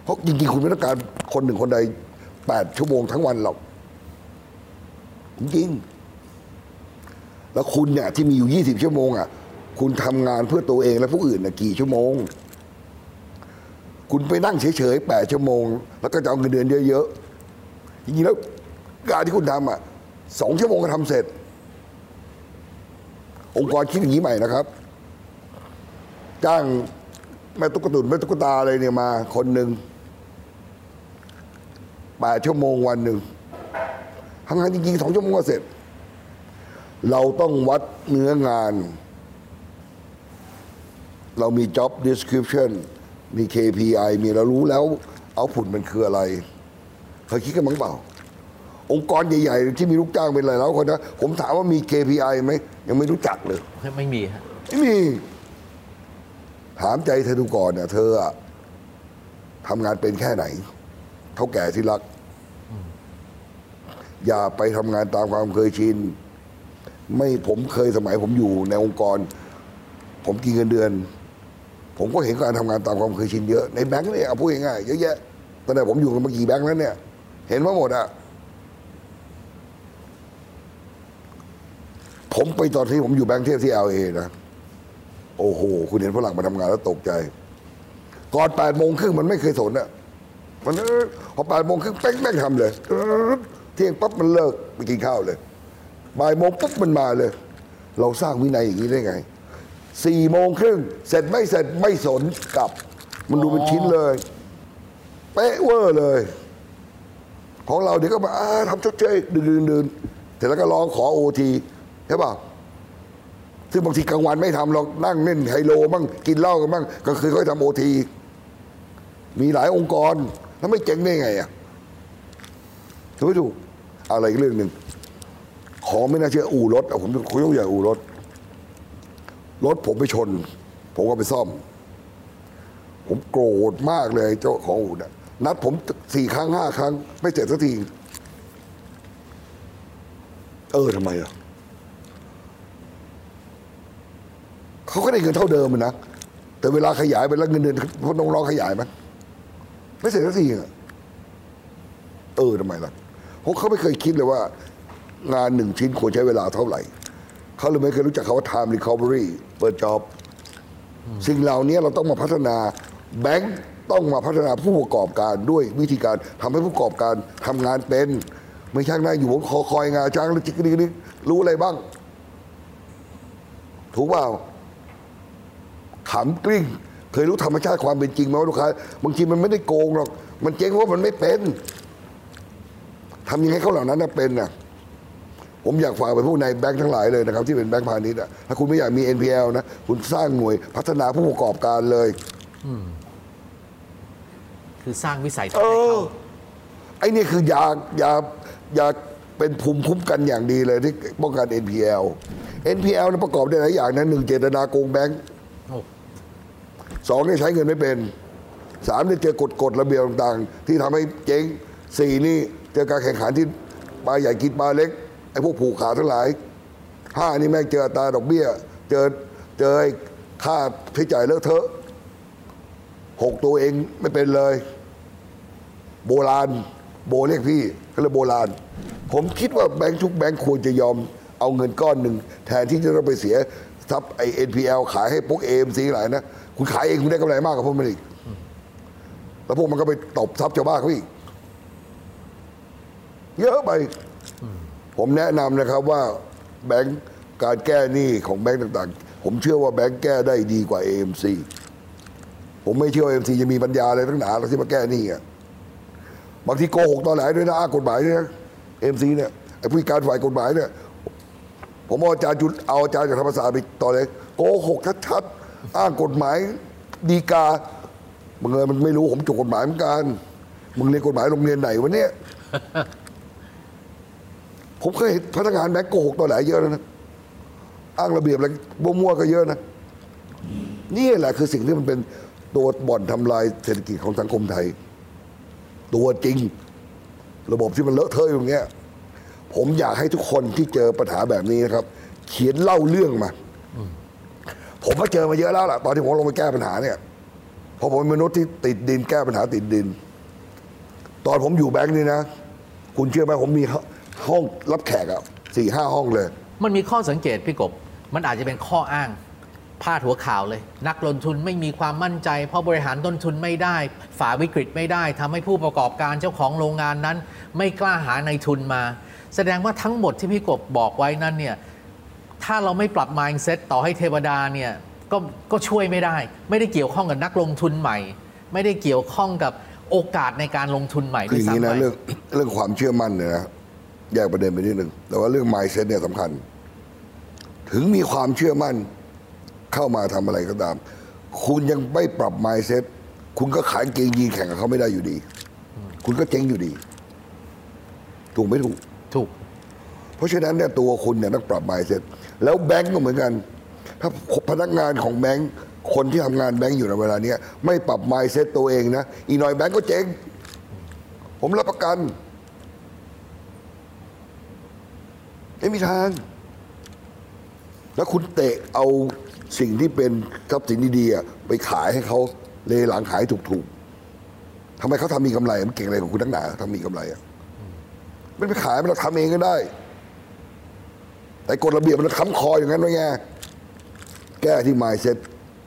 เพราะจริงๆ คุณไม่ต้องการคนหนึ่งคนใดแปดชั่วโมงทั้งวันหรอกจริงๆแล้วคุณเนี่ยที่มีอยู่ยี่สิบชั่วโมงอะ คุณทำงานเพื่อตัวเองและผู้อื่นน่ะกี่ชั่วโมง คุณไปนั่งเฉยๆแปดชั่วโมง แล้วก็จะเอาเงินเดือนเยอะๆจริงๆแล้วการที่คุณทำอะสองชั่วโมงก็ทำเสร็จ องค์กรคิดอย่างนี้ใหม่นะครับ จ้างแม่ตุ๊กตุนแม่ตุ๊กตาอะไรเนี่ยมาคนหนึ่งแปดชั่วโมงวันหนึ่งทำงานจริงๆสองชั่วโมงก็เสร็จ เราต้องวัดเนื้องาน เรามี job description มี KPI มีเรารู้แล้วเอาผุนมันคืออะไรเคยคิดกันมั้งเปล่า องค์กรใหญ่ๆ ที่มีลูกจ้างเป็นหลายร้อยคนนะผมถามว่ามี KPI ไหมยังไม่รู้จักเลย ไม่มีฮะไม่มี ถามใจเธอดูก่อนเนี่ยเธออะทำงานเป็นแค่ไหน เท่าแก่ที่รัก อย่าไปทำงานตามความเคยชิน ไม่ผมเคยสมัยผมอยู่ในองค์กร ผมกินเงินเดือน ผมก็เห็นการทำงานตามความเคยชินเยอะในแบงค์เนี่ยเอาพูดง่ายๆเยอะแยะตั้งแต่ผมอยู่กันมากี่แบงค์แล้วเนี่ย เห็นมาหมดอะผมไปตอนที่ผมอยู่แบงค์เทพที่เอลเอนะ โอ้โห คุณเห็นฝรั่งมาทำงานแล้วตกใจ ก่อนแปดโมงครึ่งมันไม่เคยสนอะมันพอแปดโมงครึ่งเป๊กแม่งทำเลยเออเที่ยงปั๊บมันเลิกไปกินข้าวเลยบ่ายโมงปุ๊บมันมาเลย เราสร้างวินัยอย่างนี้ได้ไง สี่โมงครึ่งเสร็จไม่เสร็จไม่สนกลับ มันดูเป็นชิ้นเลย เป๊ะเวอร์เลย ของเราเดี๋ยวก็มาอ่าทำชดเชยดืนดืนดืนเสร็จแล้วก็ร้องขอโอทีใช่ป่ะซึ่งบางทีกลางวันไม่ทำเรานั่งเล่นไฮโลบ้างกินเหล้ากันบ้างกลางคืนก็ทำโอทีมีหลายองค์กรแล้วไม่เจ๊งได้ไงอะถูกไม่ถูกอะไรอีกเรื่องหนึ่งของไม่น่าเชื่ออู่รถอะผมคุยต้องอย่างอู่รถ รถผมไปชน ผมก็ไปซ่อม ผมโกรธมากเลยเจ้าของอู่นะนัดผมสี่ครั้งห้าครั้ง ไม่เสร็จสักที เออทำไมอะเขาก็ได้เงินเท่าเดิมนะแต่เวลาขยายไปแล้วเงินเดือนพวกน้องๆขยายไหมไม่เสร็จสักทีอะเออทำไมล่ะเพราะเขาไม่เคยคิดเลยว่า งานหนึ่งชิ้นควรใช้เวลาเท่าไหร่ เขาเลยไม่เคยรู้จักคำว่า time recovery เปิดจ็อบ สิ่งเหล่านี้เราต้องมาพัฒนาแบงค์ต้องมาพัฒนาผู้ประกอบการด้วยวิธีการทำให้ผู้ประกอบการทำงานเป็น ไม่ช่างหน้าอยู่บนคอคอยงาจ้างแล้วจิกดิกดิกรู้อะไรบ้าง ถูกเปล่าขำกลิ้ง เคยรู้ธรรมชาติความเป็นจริงไหมว่าลูกค้าบางทีมันไม่ได้โกงหรอก มันเจ๊งเพราะมันไม่เป็นทำยังไงเขาเหล่านั้นน่ะเป็นน่ะ ผมอยากฝากไปพวกในแบงค์ทั้งหลายเลยนะครับ ที่เป็นแบงค์พาณิชย์อะถ้าคุณไม่อยากมี NPL นะ คุณสร้างหน่วยพัฒนาผู้ประกอบการเลยคือสร้างวิสัยทัศเอน์ให้อเขาไอ้นี่คือยายายาเป็นภูมิคุ้มกันอย่างดีเลยที่ป้องกัน NPL NPL นะประกอบด้วยหลายอย่างนะหนึ่งเจตนาโกงแบงค์โอ้สองเนี่ยใช้เงินไม่เป็นสามเนี่ยเจอกฎกฎระเบียบต่าง ๆ ที่ทำให้เจ๊งสี่นี่เจอการแข่งขันที่ปลาใหญ่กินปลาเล็กไอ้พวกผูกขาทั้งหลายห้านี่แม่งเจอตาดอกเบี้ย เจอเจอค่าใช้จ่ายเลอะเทอะหกตัวเองไม่เป็นเลย โบราณ โบเรียกพี่ก็เลยโบราณ ผมคิดว่าแบงค์ทุกแบงค์ควรจะยอมเอาเงินก้อนหนึ่ง แทนที่จะต้องไปเสียทรัพย์ไอเอ็นพีเอลขายให้พวกเอ็มซีหลายนะ คุณขายเองคุณได้กำไรมากกว่าพวกมันอีก แล้วพวกมันก็ไปตบทรัพย์ชาวบ้านเขาอีก เยอะไป ผมแนะนำนะครับว่าแบงค์การแก้หนี้ของแบงค์ต่างๆ ผมเชื่อว่าแบงค์แก้ได้ดีกว่า AMC ผมไม่เชื่อว่า AMC จะมีปัญญาอะไรทั้งหนาแล้วที่มาแก้หนี้อะบางทีโกหกตอนไหนด้วยนะอ้างกฎหมายด้วยนะ AMC เนี่ยไอ้ผู้การฝ่ายกฎหมายเนี่ยผมเอาอาจารย์จุดเอาอาจารย์จากธรรมศาสตร์ไปตอนไหนโกหกชัดๆอ้างกฎหมายดีกามึงเอยมันไม่รู้ผมจบกฎหมายเหมือนกัน มึงเรียนกฎหมายโรงเรียนไหนวะเนี่ย ผมเคยเห็นพนักงานแบงก์โกหกตอนไหนเยอะแล้วนะอ้างระเบียบอะไรมั่วๆก็เยอะนะนี่แหละคือสิ่งที่มันเป็นตัวบ่อนทำลายเศรษฐกิจของสังคมไทย ตัวจริง ระบบที่มันเลอะเทอะอย่างเงี้ย ผมอยากให้ทุกคนที่เจอปัญหาแบบนี้นะครับ เขียนเล่าเรื่องมา ผมก็เจอมาเยอะแล้วล่ะตอนที่ผมลงไปแก้ปัญหาเนี่ยเพราะผมเป็นมนุษย์ที่ติดดินแก้ปัญหาติดดิน ตอนผมอยู่แบงค์นี่นะ คุณเชื่อไหมผมมี ห้องรับแขกอะสี่ห้าห้องเลย มันมีข้อสังเกตพี่กบ มันอาจจะเป็นข้ออ้างพาดหัวข่าวเลย นักลงทุนไม่มีความมั่นใจ เพราะบริหารต้นทุนไม่ได้ ฝ่าวิกฤตไม่ได้ทำให้ผู้ประกอบการเจ้าของโรงงานนั้น ไม่กล้าหาในทุนมา แสดงว่าทั้งหมดที่พี่กบบอกไว้นั้นเนี่ยถ้าเราไม่ปรับ mindset ต่อให้เทวดาเนี่ยก็ก็ช่วยไม่ได้ ไม่ได้เกี่ยวข้องกับนักลงทุนใหม่ ไม่ได้เกี่ยวข้องกับโอกาสในการลงทุนใหม่คืด้อวยอย่างนี้ซ้ำนะไปเรื่องเรื่องความเชื่อมั่นเนี่ยนะ แยกประเด็นไปนิดหนึ่งแต่ว่าเรื่อง mindset เนี่ยสำคัญ ถึงมีความเชื่อมั่นเข้ามาทำอะไรก็ตาม คุณยังไม่ปรับ mindset คุณก็ขายกางเกงยีนแข่งกับเขาไม่ได้อยู่ดี คุณก็เจ๊งอยู่ดี ถูกไม่ถูก ถูก เพราะฉะนั้นเนี่ยตัวคุณเนี่ยต้องปรับ mindset แล้วแบงก์ก็เหมือนกัน ถ้าพนักงานของแบงก์คนที่ทำงานแบงก์อยู่ในเวลาเนี้ยไม่ปรับ mindset ตัวเองนะอีกหน่อยแบงก์ก็เจ๊งผมรับประกัน ไม่มีทาง แล้วคุณเตะเอาสิ่งที่เป็นทรัพย์สินดีๆอะไปขายให้เขาเลหลังขายถูกๆทำไมเขาทำมีกำไรมันเก่งอะไรของคุณทั้งหนาทำมีกำไรอะไม่ไปขายมันเราทำเองก็ได้ แต่กฎระเบียบมันค้ำคออย่างนั้นไว้ไงแก้ที่ mindset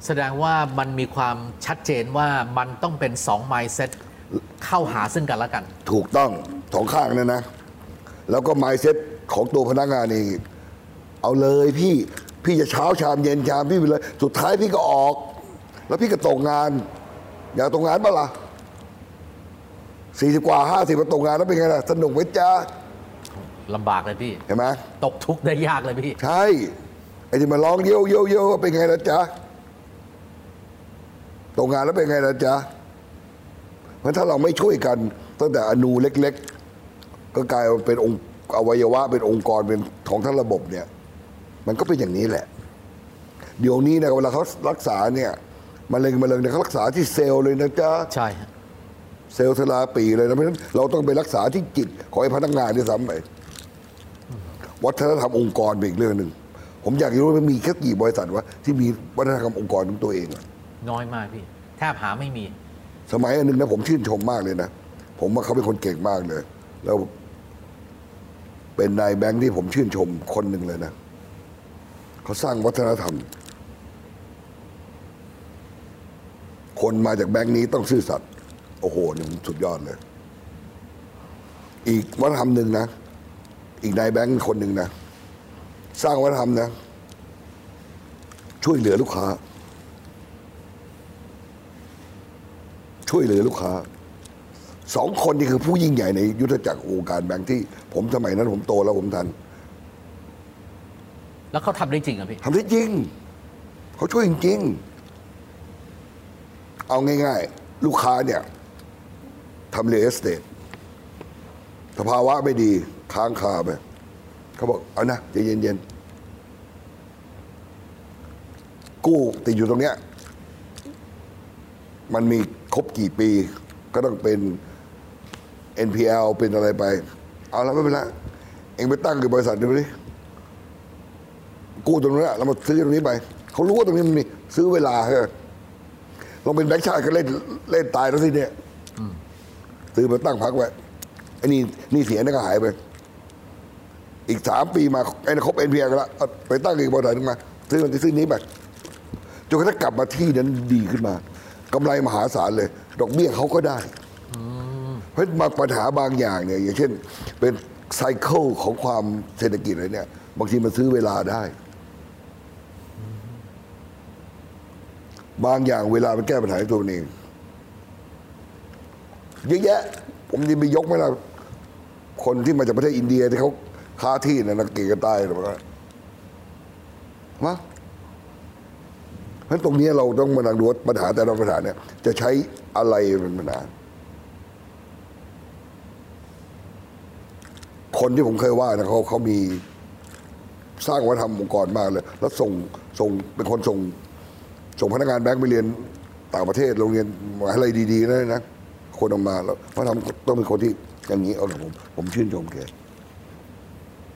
แสดงว่ามันมีความชัดเจนว่ามันต้องเป็น2 mindset เข้าหาซึ่งกันและกัน ถูกต้องสองข้างนั่นนะ แล้วก็ mindset ของตัวพนักงานเองเอาเลยพี่พี่จะเช้าชามเย็นชามพี่ไปเลยสุดท้ายพี่ก็ออก แล้วพี่ก็ตกงาน อยากตกงานปะล่ะสี่สิบกว่าห้าสิบมาตกงานแล้วเป็นไงล่ะสนุกไหมจ๊ะลำบากเลยพี่เห็นไหมตกทุกข์ได้ยากเลยพี่ ใช่ไอ้ที่มาร้องเยี่ยวเยี่ยวเยี่ยวเป็นไงล่ะจ๊ะตกงานแล้วเป็นไงล่ะจ๊ะเพราะถ้าเราไม่ช่วยกัน ตั้งแต่อนูเล็ก ๆ ก็กลายมาเป็นองค์ อวัยวะเป็นองค์กรเป็นของทั้งระบบเนี่ย มันก็เป็นอย่างนี้แหละ เดี๋ยวนี้นะเวลาเขารักษาเนี่ยมะเร็งมะเร็งเนี่ยเขารักษาที่เซลล์เลยนะจ๊ะใช่ฮะเซลล์ทลาปีเลยนะเพราะฉะนั้นเราต้องไปรักษาที่จิตของไอ้พนักงานที่ซ้ำไปวัฒนธรรมองค์กรเป็นอีกเรื่องหนึ่งผมอยากรู้ว่ามันมีแค่กี่บริษัทวะที่มีวัฒนธรรมองค์กรของตัวเองอะน้อยมากพี่แทบหาไม่มี สมัยอันหนึ่งนะผมชื่นชมมากเลยนะ ผมว่าเขาเป็นคนเก่งมากเลย แล้ว เป็นนายแบงค์ที่ผมชื่นชมคนหนึ่งเลยนะเขาสร้างวัฒนธรรม คนมาจากแบงค์นี้ต้องซื่อสัตย์โอ้โหนี่มันสุดยอดเลย อีกวัฒนธรรมหนึ่งนะ อีกนายแบงค์คนหนึ่งนะ สร้างวัฒนธรรมนะ ช่วยเหลือลูกค้า ช่วยเหลือลูกค้าสองคนนี่คือผู้ยิ่งใหญ่ในยุทธจักรวงการแบงค์ที่ ผมสมัยนั้นผมโตแล้วผมทัน แล้วเขาทำได้จริงเหรอพี่ ทำได้จริง เขาช่วยจริงๆเอาง่ายๆ ลูกค้าเนี่ยทำ real estate สภาวะไม่ดีค้างคาไปเขาบอก เอานะใจเย็นๆ กู้ติดอยู่ตรงเนี้ย มันมีครบกี่ปี ก็ต้องเป็น NPL เป็นอะไรไป เอาแล้วไม่เป็นไรเองไปตั้งกับบริษัทดูดิกู้ตรงนี้แล้วมาซื้อตรงนี้ไป เขารู้ว่าตรงนี้มันมีซื้อเวลาให้ลองเป็นแบงค์ชาติก็เล่นเล่นตายแล้วสิเนี่ยซื้อมาตั้งพักไว้ไอ้นี่นี่เสียนี่ก็หายไป อีกสามปีมาไอ้นี่ครบเอ็นพีกันแล้วเอาไปตั้งอีกบริษัทหนึงมา ซื้อมันจะซื้อนี้ไปจนกระทั่งกลับมาที่นั้นดีขึ้นมากำไรมหาศาลเลย ดอกเบี้ยเขาก็ได้ เพราะบางปัญหาบางอย่างเนี่ยอย่างเช่น เป็นไซเคิลของความเศรษฐกิจอะไรเนี่ย บางทีมันซื้อเวลาได้ บางอย่างเวลามันแก้ปัญหาตัวนเองเยอะแยะ ผมจะไปยกไหมล่ะคนที่มาจากประเทศอินเดียที่เขาค้าที่นะนักเก่งกันตายหรือเปล่าวะเพราะตรงนี้เราต้องมาดังดูว่าปัญหาแต่ละปัญหาเนี่ย จะใช้อะไรเป็นปัญหา คนที่ผมเคยว่านะเขาเขามีสร้างวัฒนธรรมองค์กรมากเลย แล้วส่งส่งเป็นคนส่ง ส่งพนักงานแบงค์ไปเรียนต่างประเทศโรงเรียนมหาลัยดีๆนะนะ คนออกมาแล้วพระทำต้องเป็นคนที่อย่างนี้เอาละผม ผมชื่นชมแก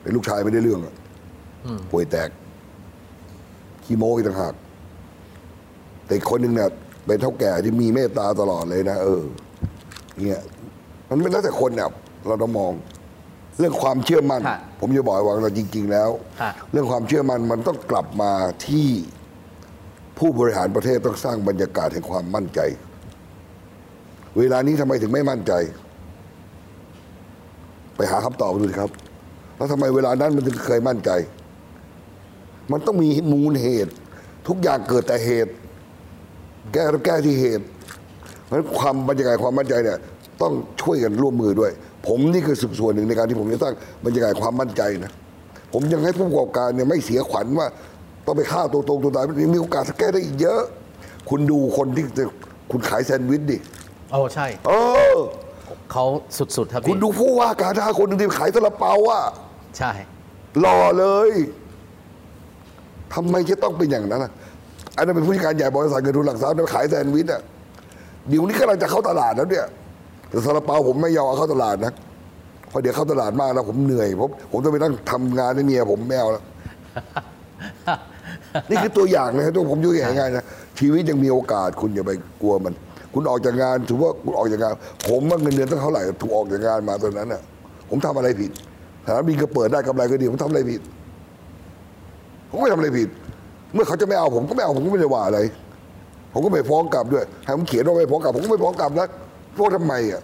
เป็นลูกชายไม่ได้เรื่องอะป่วยแตกคีโมอีกต่างหากแต่อีกคนหนึ่งเนี่ยเป็นเท่าแก่ที่มีเมตตาตลอดเลยนะเออเนี่ยมันไม่แล้วแต่คนเนี่ยเราต้องมอง เรื่องความเชื่อมั่นค่ะผมจะบอกว่าเราจริง ๆ แล้วค่ะเรื่องความเชื่อมั่นมันต้องกลับมาที่ผู้บริหารประเทศต้องสร้างบรรยากาศแห่งความมั่นใจ เวลานี้ทำไมถึงไม่มั่นใจ ไปหาคำตอบดูสิครับ แล้วทำไมเวลานั้นมันถึงเคยมั่นใจ มันต้องมีมูลเหตุ ทุกอย่างเกิดแต่เหตุ แก้ต้องแก้ที่เหตุ เพราะฉะนั้นความบรรยากาศความมั่นใจเนี่ย ต้องช่วยกันร่วมมือด้วย ผมนี่คือส่วนหนึ่งในการที่ผมจะสร้างบรรยากาศความมั่นใจนะ ผมยังให้ผู้ประกอบการเนี่ยไม่เสียขวัญว่าต้องไปฆ่าตัวตรงตัวตายมีโอกาสแก้ได้อีกเยอะ คุณดูคนที่จะคุณขายแซนด์วิชดิโอ้ใช่ เออเขาสุดๆครับคุพี่ณดูผู้ว่าการท่าคนหนึ่งที่ขายซาลาเปาอะใช่หล่อเลยทำไมจะต้องเป็นอย่างนั้นล่ะอันนั้นเป็นผู้จัดการใหญ่บริษัทเงินทุนหลักทรัพย์นะขายแซนด์วิชอะเดี๋ยวนี้กำลังจะเข้าตลาดแล้วเนี่ย แต่ซาลาเปาผมไม่ยอมเอาเข้าตลาดนะเพราะเดี๋ยวเข้าตลาดมากแล้วผมเหนื่อยผมผมต้องไปนั่งทำงานให้เมียผมแมวแล้ว นี่คือตัวอย่างนะครับตัวผมยุ่งง่ายๆนะชีวิตยังมีโอกาสคุณอย่าไปกลัวมัน คุณออกจากงานถือว่าคุณออกจากงาน ผมว่าเงินเดือนตั้งเท่าไหร่ถูกออกจากงานมาตอนนั้นน่ะ ผมทำอะไรผิดสถานบินก็เปิดได้กำไรก็ดีผมทำอะไรผิด ผมไม่ทำอะไรผิด เมื่อเขาจะไม่เอาผมก็ไม่เอาผมก็ไม่ได้ว่าอะไร ผมก็ไม่ฟ้องกลับด้วยให้ผมเขียนว่าไม่ฟ้องกลับ ผมก็ไม่ฟ้องกลับนะ ฟ้องทำไมอะ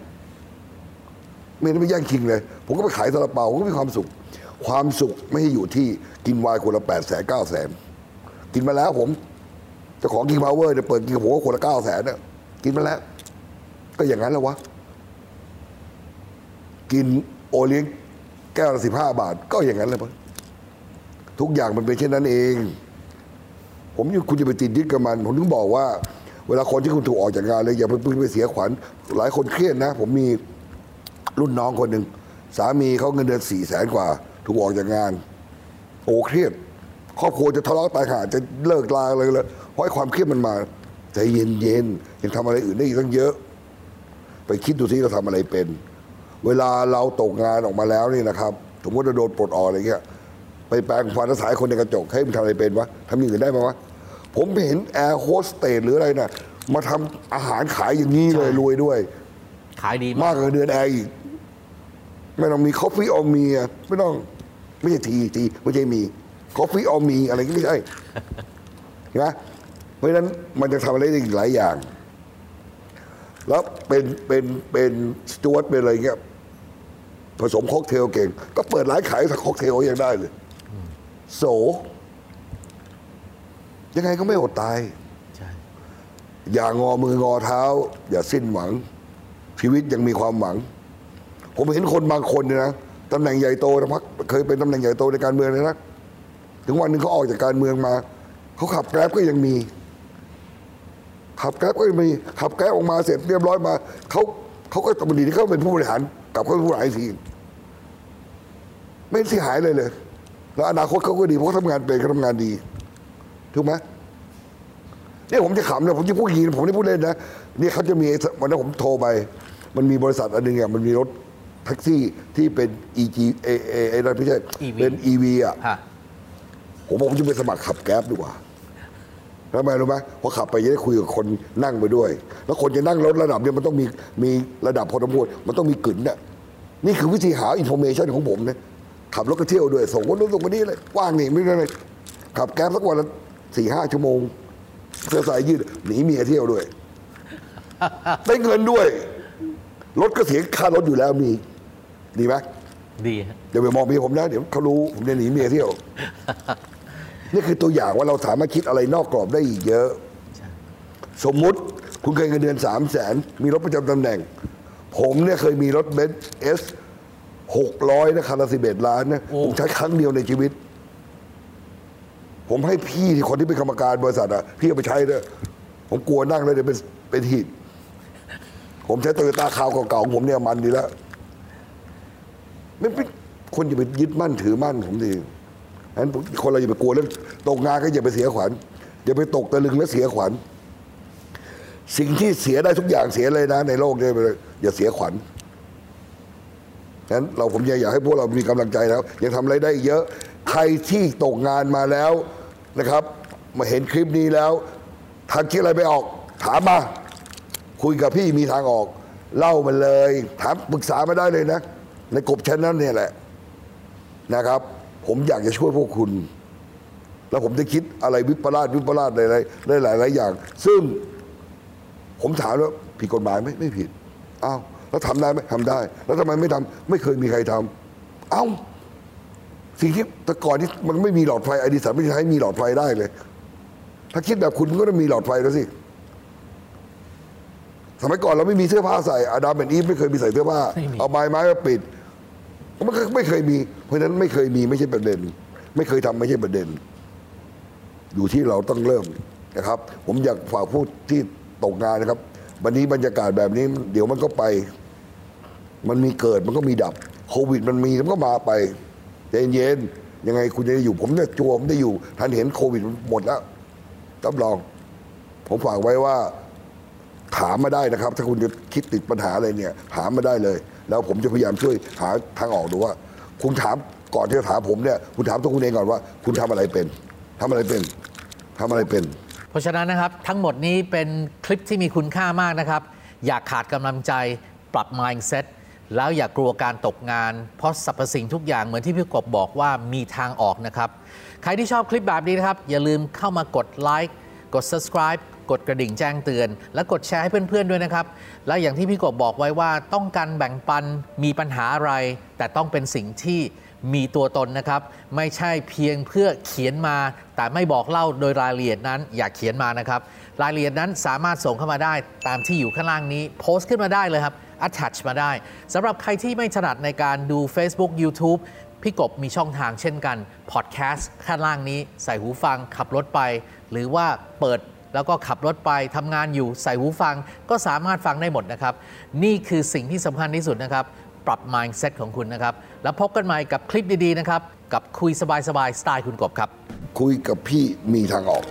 ไม่ได้ไปแย่งชิงเลย ผมก็ไปขายซาลาเปาผมก็มีความสุข ความสุขไม่ใช่อยู่ที่กินวน์คนละแปดแสนเก้าแสนกินมาแล้วผมเจ้าของกิงพาวเวอร์เนี่ยเปิดกินกับผมก็คนละเก้าแสนเนี่ยกินมาแล้ว ก็อย่างนั้นแล้ววะ กินโอเลี้ยงแก้วละสิบห้าบาท ก็อย่างนั้นเลยปะทุกอย่างมันเป็นเช่นนั้นเอง ผมอยู่คุณจะไปติดยึดกับมัน ผมถึงบอกว่า เวลาคนที่คุณถูกออกจากงานเลยอย่าไปพึ่งไปเสียขวัญ หลายคนเครียดนะ ผมมีรุ่นน้องคนหนึ่งสามีเขาเงินเดือนสี่แสนกว่า ถูกออกจากงาน โอ้เครียด ครอบครัวจะทะเลาะตายหาดจะเลิกลาเลยเลยเพราะไอ้ความเครียดมันมาใจเย็นเย็นยังทำอะไรอื่นได้อีกตั้งเยอะ ไปคิดดูสิเราทำอะไรเป็น เวลาเราตกงานออกมาแล้วนี่นะครับสมมติเราโดนปลดออกอะไรเงี้ยไปแปรงฟันส่ายคนในกระจกให้มันทำอะไรเป็นวะทำอย่างอื่นได้ไหมวะ ผมไปเห็นแอร์โฮสเตสหรืออะไรนะมาทำอาหารขายอย่างนี้เลยใช่รวยด้วย ขายดีมามากกว่าเดือนแอร์อีก ไม่ต้องมี coffee or me ไม่ต้องไม่ใช่ tea tea ไม่ใช่มี coffee or me อะไรก็ไม่ใช่เห็นไหมเพราะฉะนั้นมันจะทำอะไรได้อีกหลายอย่าง แล้วเป็นเป็นเป็นสจ๊วตเป็นอะไรเงี้ยผสมค็อกเทลเก่ง ก็เปิดร้านขายสักค็อกเทลยังได้เลย so ยังไงก็ไม่อดตายใช่อย่างอมืองอเท้า อย่าสิ้นหวัง ชีวิตยังมีความหวัง ผมเห็นคนบางคนเนี่ยนะตำแหน่งใหญ่โตนะพักเคยเป็นตำแหน่งใหญ่โตในการเมืองเลยนะถึงวันหนึ่งเขาออกจากการเมืองมาเขาขับแกร็บก็ยังมี ขับแกร็บก็ยังมีขับแกร็บออกมาเสร็จเรียบร้อยมาเขาเขาก็ตำหนิที่เขาเป็นผู้บริหารกลับเขาเป็นผู้บริหารอีกทีไม่เสียหายเลยเลย แล้วอนาคตเขาก็ดีเพราะเขาทำงานเป็นเขาทำงานดี ถูกไหมเนี่ยผมจะขำนะผมจะพูดอย่างนี้นะผมไม่ได้พูดเล่นนะเนี่ยเขาจะมีวันนั้นผมโทรไป มันมีบริษัทอันหนึงอะมันมีรถแท็กซี่ที่เป็น EG เอเอเอนั่นไม่ใช่ EV เป็น EV อะฮะ ผมบอกผมจะไปสมัครขับ Grab ดีกว่าทำไมรู้ไหมเพราะขับไปจะได้คุยกับคนนั่งไปด้วย แล้วคนจะนั่งรถระดับเนี่ยมันต้องมีมีระดับพอสมควรมันต้องมีกลิ่นเนี่ยนี่คือวิธีหา information ของผมนะขับรถก็เที่ยวด้วยส่งคนนู้นส่งคนนี้เลยว่างนี่ไม่ได้เลยขับ Grab สักวันละ สี่ห้าชั่วโมง เสื้อสายยืดหนีเมียเที่ยวด้วย ได้เงินด้วย รถก็เสียค่ารถอยู่แล้วมี ดีไหมดีฮะเดี๋ยวไปมองเมียผมนะเดี๋ยวเขารู้ผมจะหนีเมียเที่ยว นี่คือตัวอย่างว่าเราสามารถคิดอะไรนอกกรอบได้อีกเยอะ สมมุติคุณเคยเงินเดือนสามแสนมีรถประจำตำแหน่ง ผมเนี่ยเคยมีรถเบนซ์ S หกร้อยนะคันละสิบเอ็ดล้านนะโอ้ผมใช้ครั้งเดียวในชีวิต ผมให้พี่ที่คนที่เป็นกรรมการบริษัทอะพี่เอาไปใช้ด้วยผมกลัวนั่งเลยเดี๋ยวเป็นเป็นหีดผมใช้โตโยต้าคาวเก่าๆของผมเนี่ยมันดีแล้วไม่เป็นคนอย่าไปยึดมั่นถือมั่นผมดีนั้นคนเราอย่าไปกลัวเรื่องตกงานก็อย่าไปเสียขวัญอย่าไปตกตะลึงแล้วเสียขวัญ สิ่งที่เสียได้ทุกอย่างเสียเลยนะ ในโลกนี้ไปเลยอย่าเสียขวัญฉะนั้นเราผมยังอยากให้พวกเรามีกำลังใจแล้วยังทำอะไรได้เยอะ ใครที่ตกงานมาแล้ว นะครับ มาเห็นคลิปนี้แล้วทางคิดอะไรไปออก ถามมา คุยกับพี่มีทางออก เล่ามาเลยถามปรึกษามาได้เลยนะ ในกบชั้นนั้นเนี่ยแหละนะครับ ผมอยากจะช่วยพวกคุณ แล้วผมจะคิดอะไรวิปลาสวิปลาสอะไรหลายหลายอย่าง ซึ่งผมถามแล้วผิดกฎหมายไหมไม่ผิดอ้าวแล้วทำได้ไหมทำได้ แล้วทำไมไม่ทำไม่เคยมีใครทำเอ้า สิ่งที่แต่ก่อนที่มันไม่มีหลอดไฟไอดีสันไม่ใช่ให้มีหลอดไฟได้เลย ถ้าคิดแบบคุณมันก็ต้องมีหลอดไฟแล้วสิสมัยก่อนเราไม่มีเสื้อผ้าใส่อาดามเป็นอีฟไม่เคยมีใส่เสื้อผ้าไม่มีเอาไม้ไม้มาปิดมันก็ไม่เคยมี เพราะฉะนั้นไม่เคยมีไม่ใช่ประเด็น ไม่เคยทำไม่ใช่ประเด็น อยู่ที่เราต้องเริ่มนะครับ ผมอยากฝากผู้ที่ตกงานนะครับ วันนี้บรรยากาศแบบนี้ เดี๋ยวมันก็ไป มันมีเกิดมันก็มีดับ โควิด มันมีมันก็มาไป ใจเย็นๆยังไงคุณจะได้อยู่ ผมเนี่ยจัวผมได้อยู่ท่านเห็นโควิดหมดแล้วรับรอง ผมฝากไว้ว่า ถามมาได้นะครับ ถ้าคุณจะคิดติดปัญหาอะไรเนี่ย ถามมาได้เลย แล้วผมจะพยายามช่วยหาทางออกดูว่า คุณถามก่อนที่จะถามผมเนี่ย คุณถามตัวคุณเองก่อนว่า คุณทำอะไรเป็นทำอะไรเป็นทำอะไรเป็น เพราะฉะนั้นนะครับ ทั้งหมดนี้เป็นคลิปที่มีคุณค่ามากนะครับ อย่าขาดกำลังใจปรับ mindset แล้วอย่ากลัวการตกงาน เพราะสรรพสิ่งทุกอย่างเหมือนที่พี่กบบอกว่ามีทางออกนะครับ ใครที่ชอบคลิปแบบนี้นะครับ อย่าลืมเข้ามากดไลค์กด subscribe กดกระดิ่งแจ้งเตือน และกดแชร์ให้เพื่อนๆด้วยนะครับ และอย่างที่พี่กบบอกไว้ว่าต้องการแบ่งปันมีปัญหาอะไร แต่ต้องเป็นสิ่งที่มีตัวตนนะครับ ไม่ใช่เพียงเพื่อเขียนมา แต่ไม่บอกเล่าโดยรายละเอียดนั้นอย่าเขียนมานะครับ รายละเอียดนั้นสามารถส่งเข้ามาได้ตามที่อยู่ข้างล่างนี้ โพสต์ขึ้นมาได้เลยครับ attach มาได้สำหรับใครที่ไม่ถนัดในการดู Facebook YouTube พี่กบมีช่องทางเช่นกันพอดแคสต์ข้างล่างนี้ใส่หูฟังขับรถไป หรือว่าเปิดแล้วก็ขับรถไปทำงานอยู่ใส่หูฟังก็สามารถฟังได้หมดนะครับ นี่คือสิ่งที่สำคัญที่สุดนะครับ ปรับ mindset ของคุณนะครับ แล้วพบกันใหม่กับคลิปดี ๆ นะครับ กับคุยสบายๆสไตล์คุณกบครับ คุยกับพี่มีทางออก